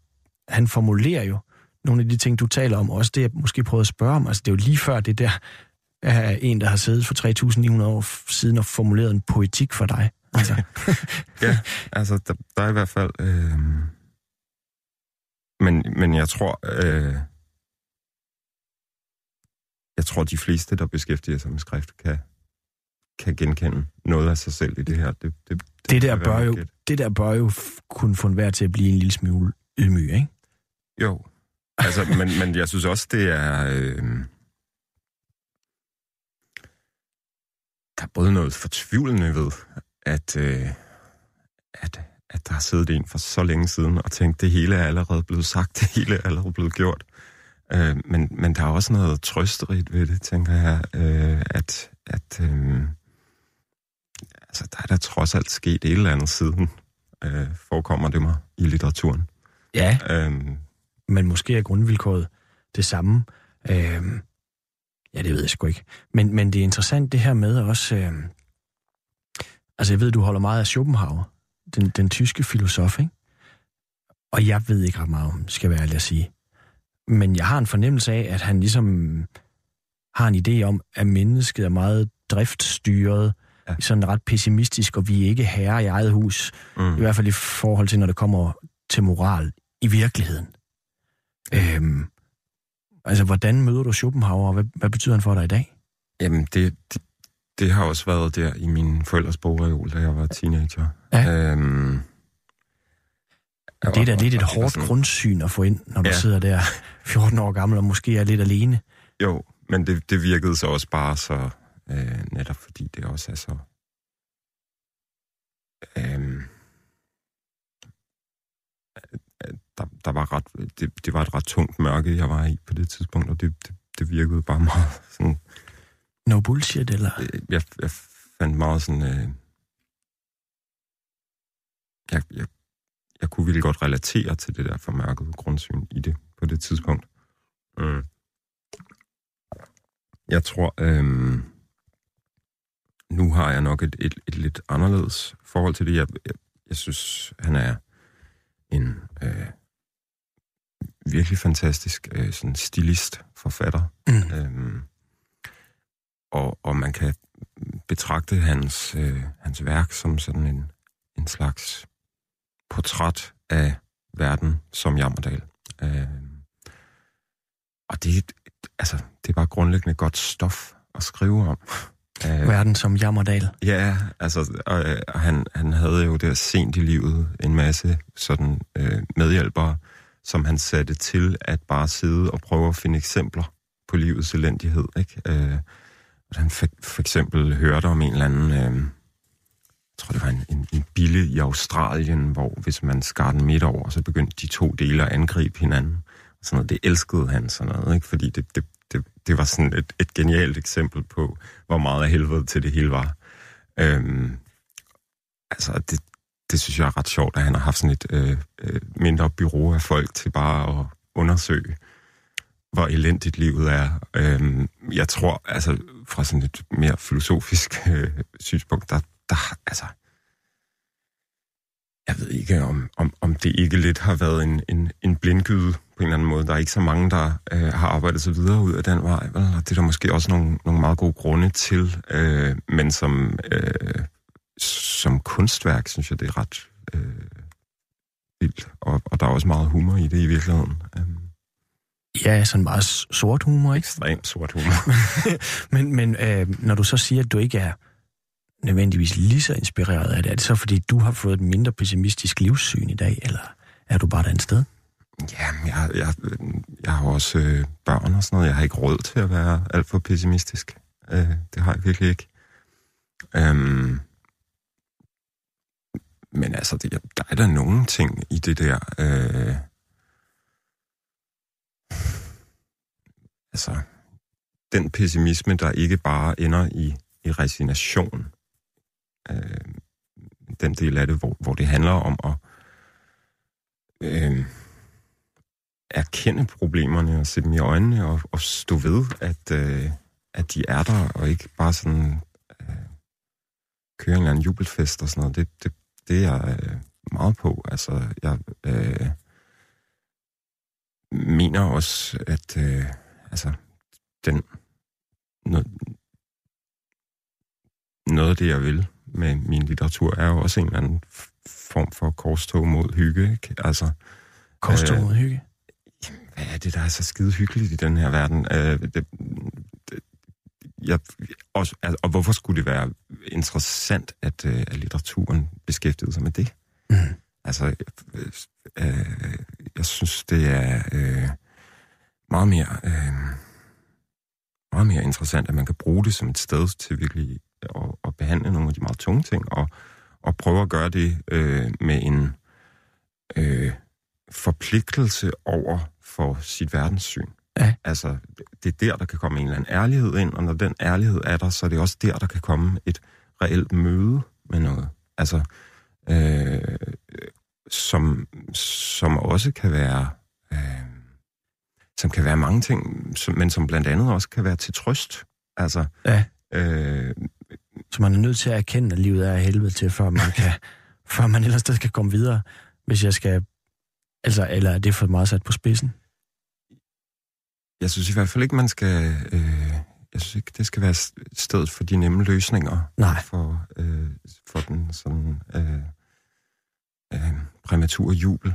han formulerer jo nogle af de ting, du taler om, også det jeg måske prøvede at spørge om, altså det er jo lige før det der af en, der har siddet for 3.900 år siden og formuleret en poetik for dig. Altså. ja, altså, der, der er i hvert fald... Øh... Men, men jeg tror... Øh... Jeg tror, de fleste, der beskæftiger sig med skrift, kan, kan genkende noget af sig selv i det her. Det, det, det, det, der, bør jo, det der bør jo kunne få enhver til at blive en lille smule ydmyg, ikke? Jo. Altså, men, men jeg synes også, det er... Øh... Der er både noget fortvivlende ved, at, øh, at, at der har siddet en for så længe siden og tænkt, det hele er allerede blevet sagt, det hele er allerede blevet gjort. Øh, men, men der er også noget trøsterigt ved det, tænker jeg, øh, at, at øh, altså, der er der trods alt sket et eller andet siden, øh, forekommer det mig i litteraturen. Ja, øhm, men måske er grundvilkåret det samme. Øhm, ja, det ved jeg sgu ikke. Men, men det er interessant det her med også... Øhm, altså, jeg ved, du holder meget af Schopenhauer, den, den tyske filosof, ikke? Og jeg ved ikke ret meget om, skal være ærlig at sige. Men jeg har en fornemmelse af, at han ligesom har en idé om, at mennesket er meget driftstyret, ja. sådan ret pessimistisk, og vi er ikke herre i eget hus. Mm. I hvert fald i forhold til, når det kommer til moral i virkeligheden. Øhm, altså, hvordan møder du Schopenhauer, og hvad, hvad betyder han for dig i dag? Jamen, det, det, det har også været der i min forældres bogreol, da jeg var teenager. Ja. Øhm, det er da lidt et hårdt sådan, grundsyn at få ind, når du ja. sidder der 14 år gammel og måske er lidt alene. Jo, men det, det virkede så også bare så, øh, netop fordi det også er så... Øh, der, der var ret, det, det var et ret tungt mørke, jeg var i på det tidspunkt, og det, det, det virkede bare meget sådan... No bullshit, eller? Øh, jeg, jeg fandt meget sådan... Øh, jeg, jeg, jeg kunne virkelig godt relatere til det der formørkede grundsyn i det på det tidspunkt. Mm. Jeg tror, øh, nu har jeg nok et, et, et lidt anderledes forhold til det. Jeg, jeg, jeg synes, han er en øh, virkelig fantastisk øh, sådan stilist, forfatter. Mm. Øhm, og, og man kan betragte hans, øh, hans værk som sådan en, en slags portræt af verden som Jammerdal. Øh, og det, altså, det er bare grundlæggende godt stof at skrive om. Øh, verden som Jammerdal. Ja, altså, og, og han, han havde jo der sent i livet en masse sådan øh, medhjælpere, som han satte til at bare sidde og prøve at finde eksempler på livets elendighed. Ikke? Øh, han for, for eksempel hørte om en eller anden, øh, jeg tror det var en, en, en bille i Australien, hvor hvis man skar den midt over, så begyndte de to dele at angribe hinanden. Sådan noget, det elskede han sådan noget, ikke? fordi det, det, det, det var sådan et, et genialt eksempel på, hvor meget af helvede til det hele var. Øhm, altså, det, det synes jeg er ret sjovt, at han har haft sådan et øh, øh mindre bureau af folk til bare at undersøge, hvor elendigt livet er. Øh, jeg tror, altså fra sådan et mere filosofisk øh, synspunkt, der, der, altså, jeg ved ikke, om, om, om det ikke lidt har været en, en, en blindgyde på en eller anden måde. Der er ikke så mange, der øh, har arbejdet så videre ud af den vej. Vel? Og det er der måske også nogle, nogle meget gode grunde til, øh, men som øh, som kunstværk, synes jeg, det er ret øh, vildt. Og, og der er også meget humor i det i virkeligheden. Um, ja, sådan meget sort humor, ikke? Ekstremt sort humor. men men øh, når du så siger, at du ikke er nødvendigvis lige så inspireret af det, er det så fordi, du har fået et mindre pessimistisk livssyn i dag, eller er du bare et andet sted? Ja, jeg, jeg, jeg har også øh, børn og sådan noget. Jeg har ikke råd til at være alt for pessimistisk. Øh, det har jeg virkelig ikke. Um, men altså, det, der er der nogle ting i det der... Øh, altså, den pessimisme, der ikke bare ender i, i resignation. Øh, den del af det, hvor, hvor det handler om at øh, erkende problemerne og se dem i øjnene og, og stå ved, at, øh, at de er der, og ikke bare sådan øh, køre en eller anden jubelfest og sådan noget. Det, det, det er jeg øh, meget på. Altså, jeg øh, mener også, at øh, altså, den noget af det, jeg vil med min litteratur, er jo også en eller anden form for korstog mod hygge. Ikke? Altså, Korstog mod hygge. hvad er det, der er så skide hyggeligt i den her verden? Øh, det, det, jeg, også, altså, og hvorfor skulle det være interessant, at, øh, at litteraturen beskæftigede sig med det? Mm. Altså, øh, øh, jeg synes, det er øh, meget mere øh, meget mere interessant, at man kan bruge det som et sted til virkelig at, at behandle nogle af de meget tunge ting, og, og prøve at gøre det øh, med en øh, forpligtelse over for sit verdenssyn. Ja. Altså, det er der, der kan komme en eller anden ærlighed ind, og når den ærlighed er der, så er det også der, der kan komme et reelt møde med noget. Altså, øh, som, som også kan være... Øh, som kan være mange ting, som, men som blandt andet også kan være til trøst. Altså, Ja. øh, Så man er nødt til at erkende, at livet er af helvede til, før man kan, før man ellers kan komme videre, hvis jeg skal... Altså, eller er det for meget sat på spidsen? Jeg synes i hvert fald ikke, man skal... Øh, jeg synes ikke, det skal være stedet for de nemme løsninger. Nej. For, øh, for den sådan øh, øh, præmature jubel.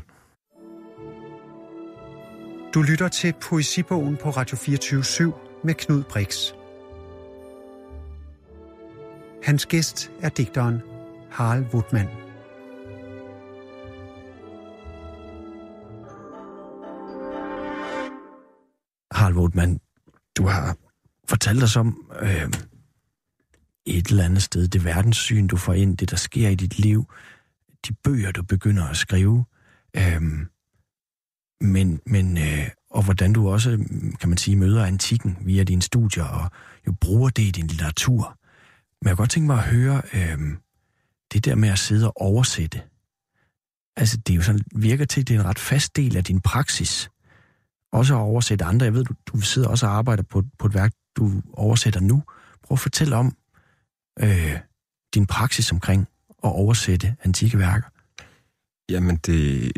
Du lytter til Poesibogen på Radio 24 med Knud Brix. Hans gæst er digteren Harald Wutmann. Harald Woutmann, du har fortalt os om øh, et eller andet sted, det verdenssyn, du får ind, det der sker i dit liv, de bøger, du begynder at skrive, øh, men, men øh, og hvordan du også, kan man sige, møder antikken via dine studier, og jo bruger det i din litteratur. Men jeg kunne godt tænke mig at høre, øh, det der med at sidde og oversætte, altså det er jo sådan, virker til, at det er en ret fast del af din praksis, også at oversætte andre. Jeg ved, du, du sidder også og arbejder på, på et værk, du oversætter nu. Prøv at fortælle om øh, din praksis omkring at oversætte antikke værker. Jamen, det,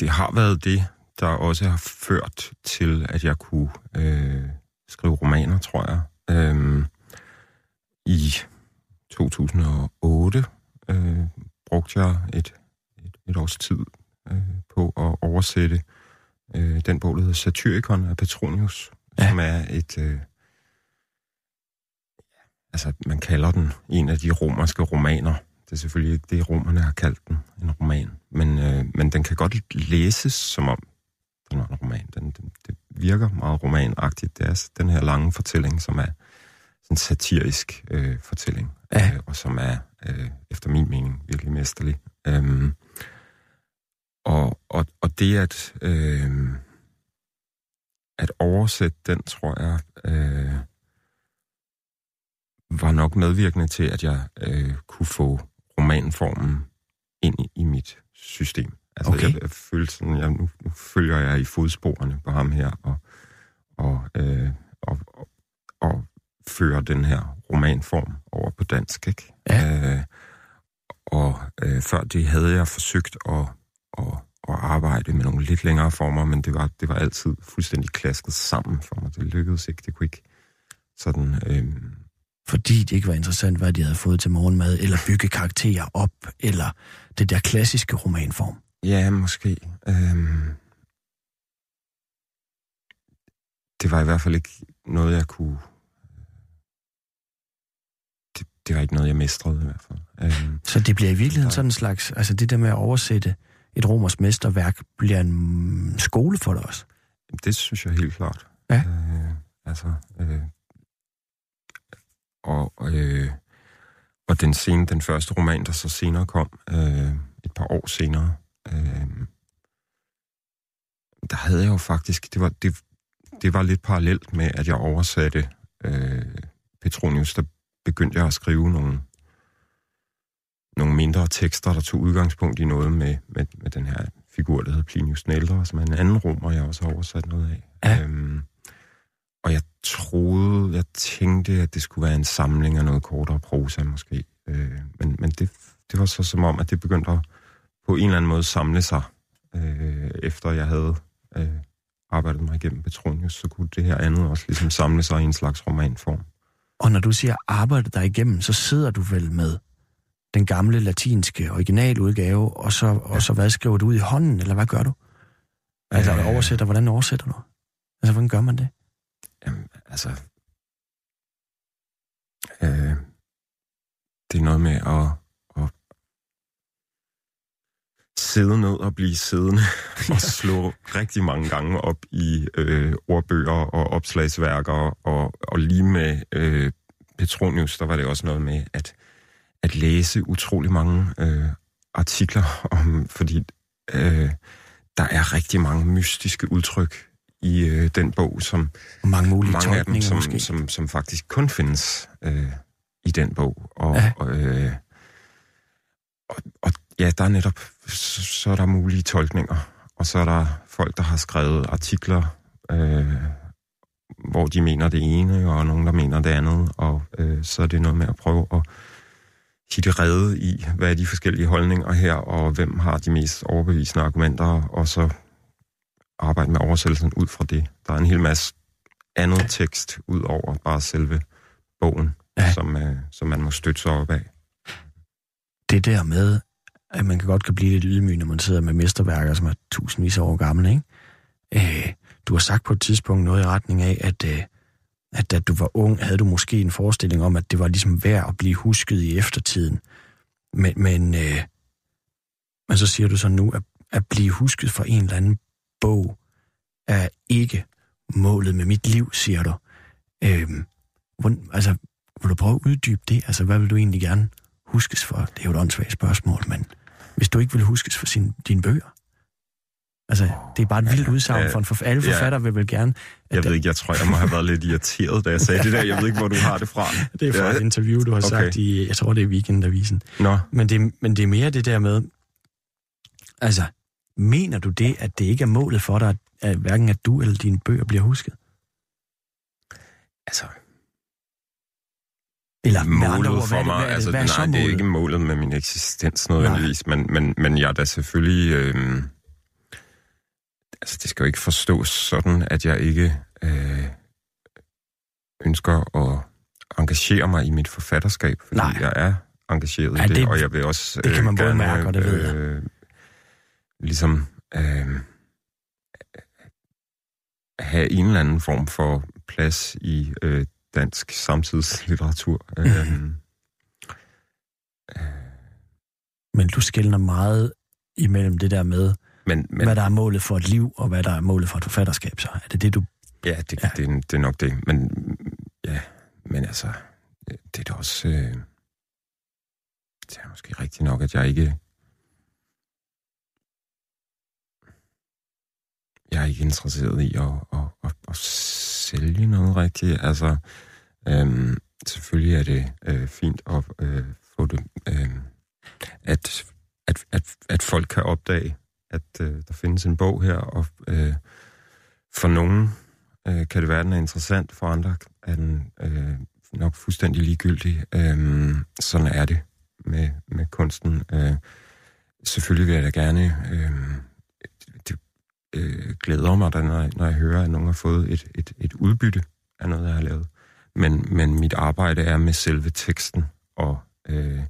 det har været det, der også har ført til, at jeg kunne øh, skrive romaner, tror jeg. Øh, I 2008 øh, brugte jeg et, et, et års tid øh, på at oversætte øh, den bog, der hedder Satyricon af Petronius, ja. som er et... Øh, altså, man kalder den en af de romerske romaner. Det er selvfølgelig ikke det, romerne har kaldt den, en roman. Men, øh, men den kan godt læses som om, den er en roman. Den, den, det virker meget romanagtigt. Det er den her lange fortælling, som er sådan en satirisk øh, fortælling. Ja. Øh, og som er, øh, efter min mening, virkelig mesterlig. Øhm, og, og, og det at, øh, at oversætte den, tror jeg, øh, var nok medvirkende til, at jeg øh, kunne få romanformen ind i, i mit system. Altså, Okay. jeg, jeg følte sådan, jeg, nu, nu følger jeg i fodsporene på ham her, og, og, øh, og, og, og fører den her romanform over på dansk, ikke? Ja. Øh, og øh, før det havde jeg forsøgt at, at, at arbejde med nogle lidt længere former, men det var, det var altid fuldstændig klasket sammen for mig. Det lykkedes ikke. Det kunne ikke sådan... Øh, Fordi det ikke var interessant, hvad de havde fået til morgenmad, eller bygge karakterer op, eller det der klassiske romanform. Ja, måske. Øhm, det var i hvert fald ikke noget, jeg kunne... Det, det var ikke noget, jeg mestrede i hvert fald. Øhm, Så det bliver i virkeligheden sådan en slags, altså det der med at oversætte et romersk mesterværk, bliver en mm, skole for dig også. det synes jeg helt klart. Ja. Øh, altså... Øh, og, øh, og den, scene, den første roman, der så senere kom, øh, et par år senere, øh, der havde jeg jo faktisk... Det var, det, det var lidt parallelt med, at jeg oversatte øh, Petronius, der begyndte jeg at skrive nogle, nogle mindre tekster, der tog udgangspunkt i noget med, med, med den her figur, der hedder Plinius ældre, som er en anden romer, jeg også har oversat noget af. Ja. Øhm, og jeg troede, jeg tænkte, at det skulle være en samling af noget kortere prosa måske. Øh, men men det, det var så som om, at det begyndte at på en eller anden måde samle sig, øh, efter jeg havde øh, arbejdet mig igennem Petronius, så kunne det her andet også ligesom samle sig i en slags romanform. Og når du siger arbejde dig igennem, så sidder du vel med den gamle latinske originaludgave, og så, og så hvad skriver du ud i hånden, eller hvad gør du? Altså, Øh. oversætter, hvordan oversætter du? Altså, hvordan gør man det? Jamen, altså... Øh, det er noget med at, at sidde ned og blive siddende og slå rigtig mange gange op i øh, ordbøger og opslagsværker. Og, og lige med øh, Petronius, der var det også noget med at, at læse utrolig mange øh, artikler om, fordi øh, der er rigtig mange mystiske udtryk i øh, den bog, som Mange mulige mange af dem, tolkninger som, måske. som, som faktisk kun findes øh, i den bog. Og, Ja. ja. og, øh, og, og ja, der er netop, så, så er der mulige tolkninger, og så er der folk, der har skrevet artikler, øh, hvor de mener det ene, og nogen, der mener det andet, og øh, så er det noget med at prøve at hitte rede i, hvad er de forskellige holdninger her, og hvem har de mest overbevisende argumenter, og så arbejde med oversættelsen ud fra det. Der er en hel masse andet tekst ud over bare selve bogen, ja. som, øh, som man må støtte sig op af. det der med, at man kan godt kan blive lidt ydmyg, når man sidder med mesterværker, som er tusindvis af år gamle, ikke? Øh, du har sagt på et tidspunkt noget i retning af, at, øh, at da du var ung, havde du måske en forestilling om, at det var ligesom værd at blive husket i eftertiden. Men, men, øh, men så siger du så nu, at, at blive husket for en eller anden bog er ikke målet med mit liv, siger du. Øh, hvordan, altså, vil du prøve at uddybe det? Altså, hvad vil du egentlig gerne huskes for? Det er jo et åndssvagt spørgsmål, men hvis du ikke vil huskes for sin, dine bøger? Altså, det er bare et vildt udsagn for en forf- Alle Ja. forfattere vil vel gerne... at Jeg ved ikke, jeg tror, jeg må have været lidt irriteret, da jeg sagde det der. Jeg ved ikke, hvor du har det fra. Det er fra Ja. et interview, du har Okay. sagt i, jeg tror, det er Weekendavisen. Nå, Men det, men det er mere det der med, altså, mener du det, at det ikke er målet for dig, at, at hverken at du eller dine bøger bliver husket? altså, Eller målet ord, for hvad det, mig, hvad er altså, hvad er så nej, det er ikke målet med min eksistens nødvendigvis, men, men, men jeg er da selvfølgelig... Øh, altså, det skal jo ikke forstås sådan, at jeg ikke øh, ønsker at engagere mig i mit forfatterskab, fordi Nej. jeg er engageret Ja, i det, det- og jeg vil også det kan man både gerne, mærke, og det ved jeg. øh, ligesom øh, have en eller anden form for plads i øh, dansk samtidslitteratur. Mhm. Øh, Men du skældner meget imellem det der med, men, men... hvad der er målet for et liv, og hvad der er målet for et forfatterskab, så er det det, du... ja, det, Ja. Det, er- det er nok det. Men ja, men altså, det er da også... Øh, det er måske rigtigt nok, at jeg ikke... Jeg er ikke interesseret i at, at, at, at sælge noget rigtigt. Altså, øhm, selvfølgelig er det øh, fint at øh, få det... Øh, at, at, at, at folk kan opdage, at øh, der findes en bog her, og øh, for nogen øh, kan det være, den er interessant, for andre er den øh, nok fuldstændig ligegyldig. Øh, sådan er det med, med kunsten. Øh, selvfølgelig vil jeg da gerne... Øh, det øh, glæder mig, da, når, jeg- når jeg hører, at nogen har fået et, et, et udbytte af noget, jeg har lavet. Men, men mit arbejde er med selve teksten og, øh,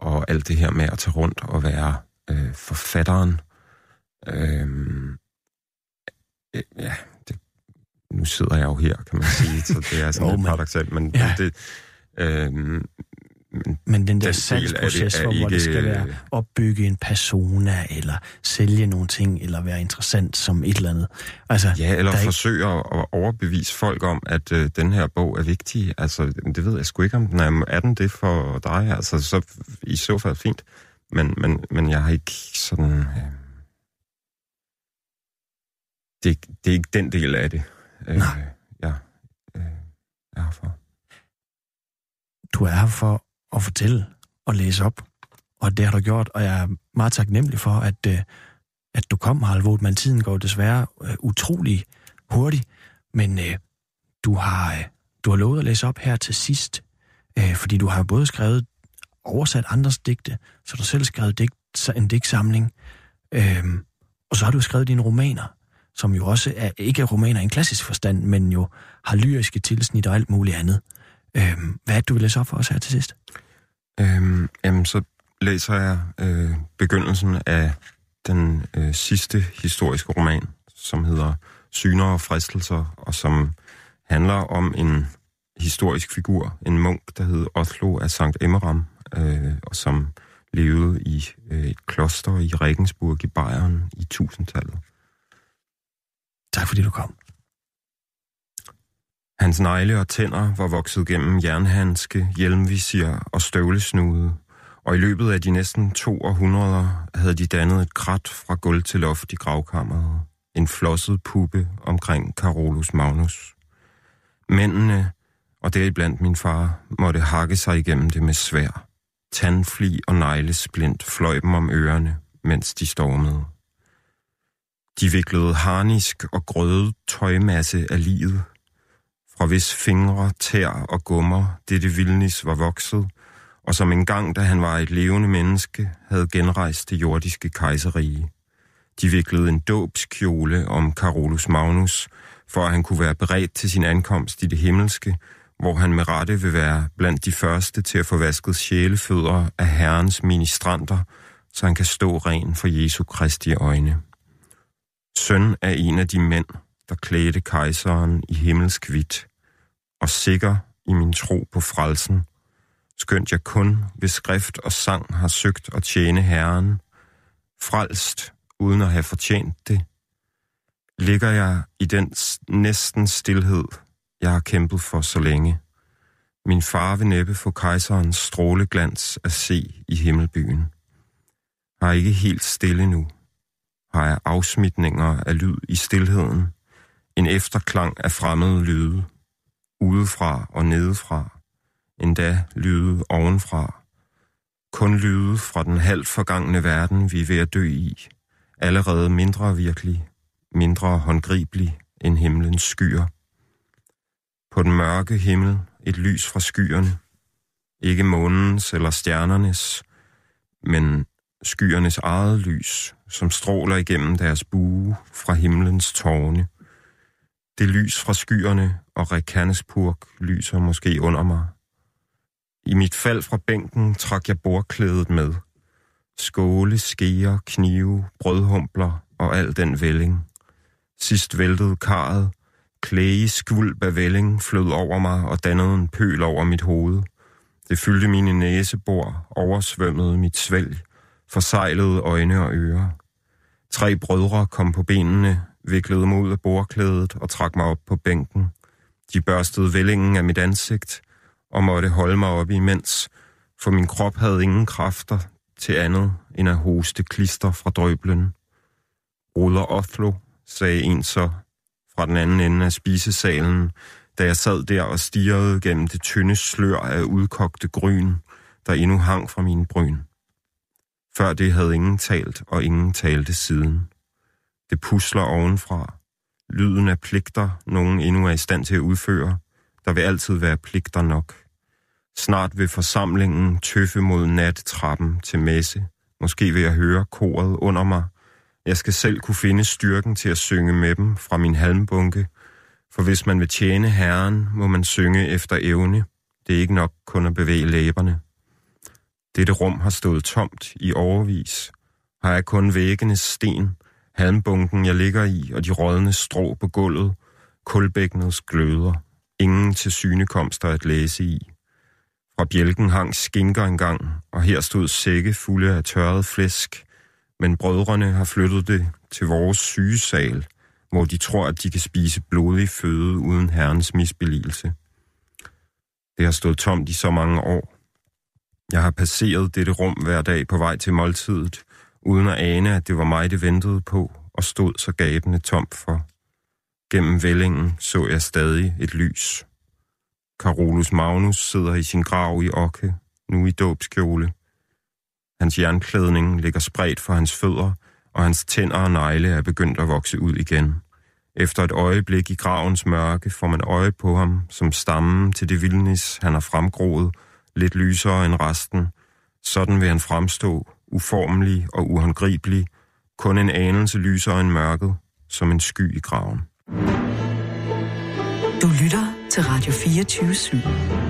og alt det her med at tage rundt og være øh, forfatteren. Øh, øh, ja, det, nu sidder jeg jo her, kan man sige, så det er sådan Jo, lidt men- paradoxalt, men Ja. det... Øh, men Men den der det salgsproces, er hvor, hvor det skal ikke- være opbygge en persona, eller sælge nogle ting, eller være interessant som et eller andet. Altså, Ja, eller er ikke- forsøge at at overbevise folk om, at øh, den her bog er vigtig. Altså, det ved jeg sgu ikke, om den er, er den det for dig. Altså, så i så fald fint. Men, men, men jeg har ikke sådan... Øh, det, er ikke- det er ikke den del af det, øh, Nej. jeg, øh, jeg har for. du er her for at fortælle og læse op, og det har du gjort, og jeg er meget taknemmelig for, at, øh, at du kom, Harald men tiden går desværre øh, utrolig hurtigt, men øh, du, har, øh, du har lovet at læse op her til sidst, øh, fordi du har både skrevet oversat andres digte, så du selv skrevet digt, en digtsamling, øh, og så har du skrevet dine romaner, som jo også er ikke romaner i en klassisk forstand, men jo har lyriske tilsnit og alt muligt andet. Øhm, hvad er det, du vil læse op for os her til sidst? Øhm, jamen, så læser jeg øh, begyndelsen af den øh, sidste historiske roman, som hedder Syner og fristelser, og som handler om en historisk figur, en munk, der hed Oslo af Sankt Emmeram, øh, og som levede i øh, et kloster i Regensburg i Bayern i tusindtallet. Tak fordi du kom. Hans negle og tænder var vokset gennem jernhandske, hjelmvisir og støvlesnude, og i løbet af de næsten to århundreder havde de dannet et krat fra gulv til loft i gravkammeret. En flosset puppe omkring Carolus Magnus. Mændene, og deriblandt min far, måtte hakke sig igennem det med svær. Tandfli og neglesplint fløj dem om ørerne, mens de stormede. De viklede harnisk og grødet tøjmasse af livet, fra hvis fingre, tær og gummer dette vildnis var vokset, og som engang, da han var et levende menneske, havde genrejst det jordiske kejserige. De viklede en dåbskjole om Carolus Magnus, for at han kunne være beredt til sin ankomst i det himmelske, hvor han med rette vil være blandt de første til at få vasket sjælefødder af Herrens ministranter, så han kan stå ren for Jesu Kristi øjne. Søn af en af de mænd, der klædte kejseren i himmelsk hvidt, og sikker i min tro på frelsen, skønt jeg kun ved skrift og sang har søgt at tjene Herren, frelst uden at have fortjent det, ligger jeg i den næsten stillhed, jeg har kæmpet for så længe. Min far vil næppe få kejserens stråleglans at se i himmelbyen. Har ikke helt stille nu. Har jeg afsmitninger af lyd i stillheden. En efterklang af fremmede lyde. Udefra og nedefra. Endda lyde ovenfra. Kun lyde fra den halvt forgangne verden, vi er ved at dø i. Allerede mindre virkelig, mindre håndgribelig end himlens skyer. På den mørke himmel et lys fra skyerne. Ikke månens eller stjernernes, men skyernes eget lys, som stråler igennem deres bue fra himlens tårne. Det lys fra skyerne og Rekanespurg lyser måske under mig. I mit fald fra bænken trak jeg bordklædet med. Skåle, skeer, knive, brødhumpler og al den vælling. Sidst væltede karret, klæge skvulp af vælling flød over mig og dannede en pøl over mit hoved. Det fyldte mine næsebor, oversvømmede mit svælg, forsejlede øjne og ører. Tre brødre kom på benene, viklede mig ud af bordklædet og trak mig op på bænken. De børstede vællingen af mit ansigt og måtte holde mig op imens, for min krop havde ingen kræfter til andet end at hoste klister fra drøblen. Ruder Othlo, sagde en så fra den anden ende af spisesalen, da jeg sad der og stirrede gennem det tynde slør af udkogte gryn, der endnu hang fra min bryn. Før det havde ingen talt, og ingen talte siden. Det pusler ovenfra. Lyden af pligter, nogen endnu er i stand til at udføre. Der vil altid være pligter nok. Snart vil forsamlingen tøffe mod nattrappen til messe. Måske vil jeg høre koret under mig. Jeg skal selv kunne finde styrken til at synge med dem fra min halmbunke. For hvis man vil tjene Herren, må man synge efter evne. Det er ikke nok kun at bevæge læberne. Dette rum har stået tomt i overvis. Har jeg kun væggenes sten, halmbunken jeg ligger i, og de rådne strå på gulvet, kulbækkenets gløder. Ingen til synekomster at læse i. Fra bjælken hang skinker engang, og her stod sække fulde af tørret flæsk, men brødrene har flyttet det til vores sygesal, hvor de tror, at de kan spise blodig føde uden herrens misbeligelse. Det har stået tomt i så mange år. Jeg har passeret dette rum hver dag på vej til måltidet, uden at ane, at det var mig, det ventede på, og stod så gabende tomt for. Gennem vællingen så jeg stadig et lys. Carolus Magnus sidder i sin grav i Okke, nu i dåbskjole. Hans jernklædning ligger spredt for hans fødder, og hans tænder og negle er begyndt at vokse ud igen. Efter et øjeblik i gravens mørke får man øje på ham som stammen til det vildnis, han har fremgroet, lidt lysere end resten. Sådan vil han fremstå, uformelig og uhåndgribelig, kun en anelse lysere end mørket, som en sky i graven. Du lytter til Radio 24 /7.